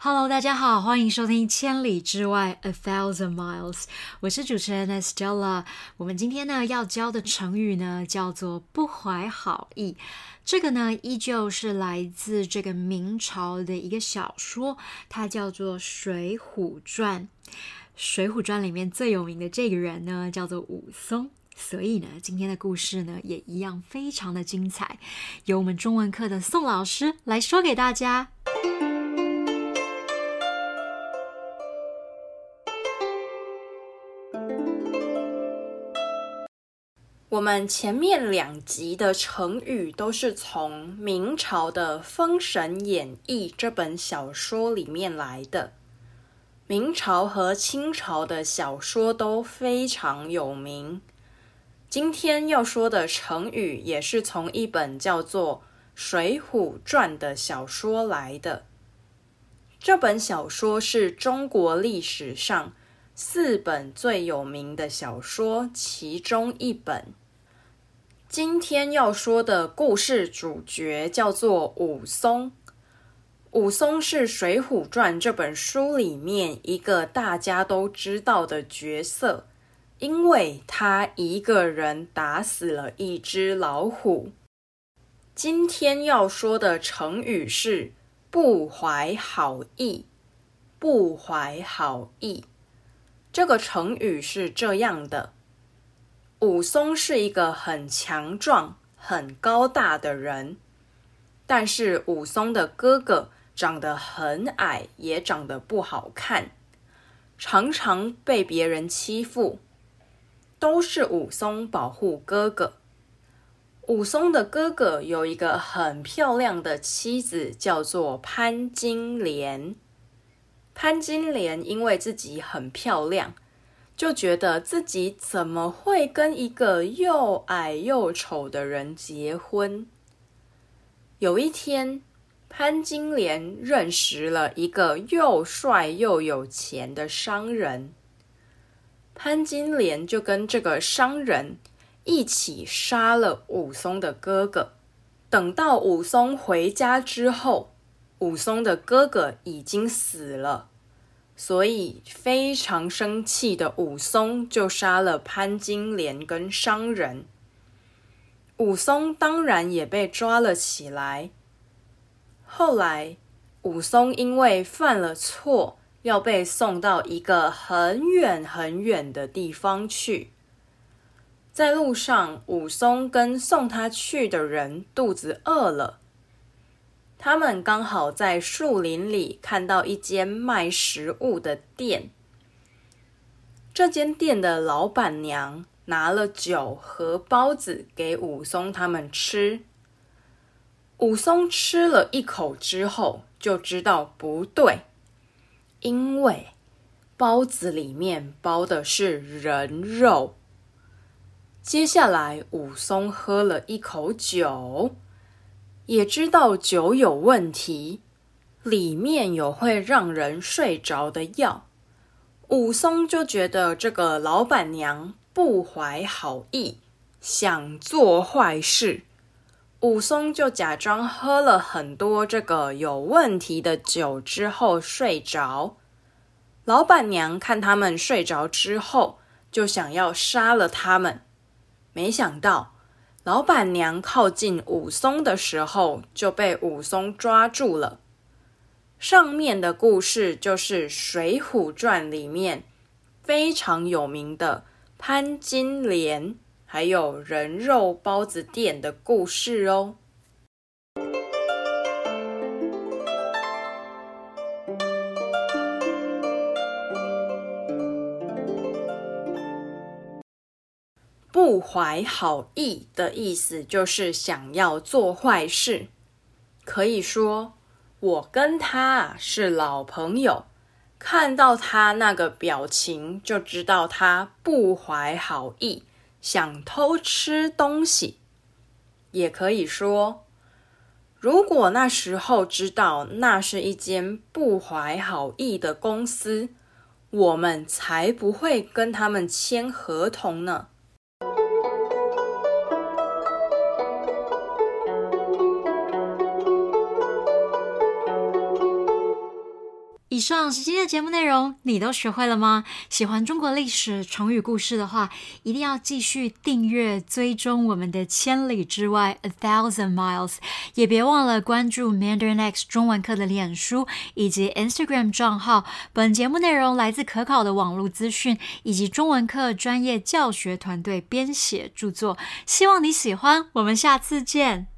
Hello，大家好，欢迎收听《千里之外》（A Thousand Miles），我是主持人 Estella。我们今天呢要教的成语呢叫做“不怀好意”。这个呢依旧是来自这个明朝的一个小说，它叫做《水浒传》。《水浒传》里面最有名的这个人呢叫做武松，所以呢今天的故事呢也一样非常的精彩，由我们中文课的宋老师来说给大家。我们前面两集的成语都是从明朝的《封神演义》这本小说里面来的。明朝和清朝的小说都非常有名。今天要说的成语也是从一本叫做《水浒传》的小说来的。这本小说是中国历史上四本最有名的小说其中一本。今天要说的故事主角叫做武松。武松是《水浒传》这本书里面一个大家都知道的角色，因为他一个人打死了一只老虎。今天要说的成语是“不怀好意”。不怀好意，这个成语是这样的。武松是一个很强壮、很高大的人，但是武松的哥哥长得很矮，也长得不好看，常常被别人欺负，都是武松保护哥哥。武松的哥哥有一个很漂亮的妻子，叫做潘金莲。潘金莲因为自己很漂亮。就觉得自己怎么会跟一个又矮又丑的人结婚？有一天，潘金莲认识了一个又帅又有钱的商人，潘金莲就跟这个商人一起杀了武松的哥哥。等到武松回家之后，武松的哥哥已经死了。所以非常生气的武松就杀了潘金莲跟商人，武松当然也被抓了起来。后来武松因为犯了错，要被送到一个很远很远的地方去。在路上，武松跟送他去的人肚子饿了。他们刚好在树林里看到一间卖食物的店。这间店的老板娘拿了酒和包子给武松他们吃。武松吃了一口之后就知道不对，因为包子里面包的是人肉。接下来，武松喝了一口酒。也知道酒有问题，里面有会让人睡着的药。武松就觉得这个老板娘不怀好意，想做坏事。武松就假装喝了很多这个有问题的酒之后睡着。老板娘看他们睡着之后，就想要杀了他们，没想到。老板娘靠近武松的时候，就被武松抓住了。上面的故事就是《水浒传》里面非常有名的潘金莲，还有人肉包子店的故事哦。不怀好意的意思就是想要做坏事。可以说，我跟他是老朋友，看到他那个表情就知道他不怀好意，想偷吃东西。也可以说，如果那时候知道那是一间不怀好意的公司，我们才不会跟他们签合同呢。以上是今天的节目内容，你都学会了吗？喜欢中国历史成语故事的话，一定要继续订阅追踪我们的《千里之外》（A Thousand Miles），也别忘了关注 Mandarin X 中文课的脸书以及 Instagram 账号。本节目内容来自可考的网络资讯以及中文课专业教学团队编写著作，希望你喜欢。我们下次见。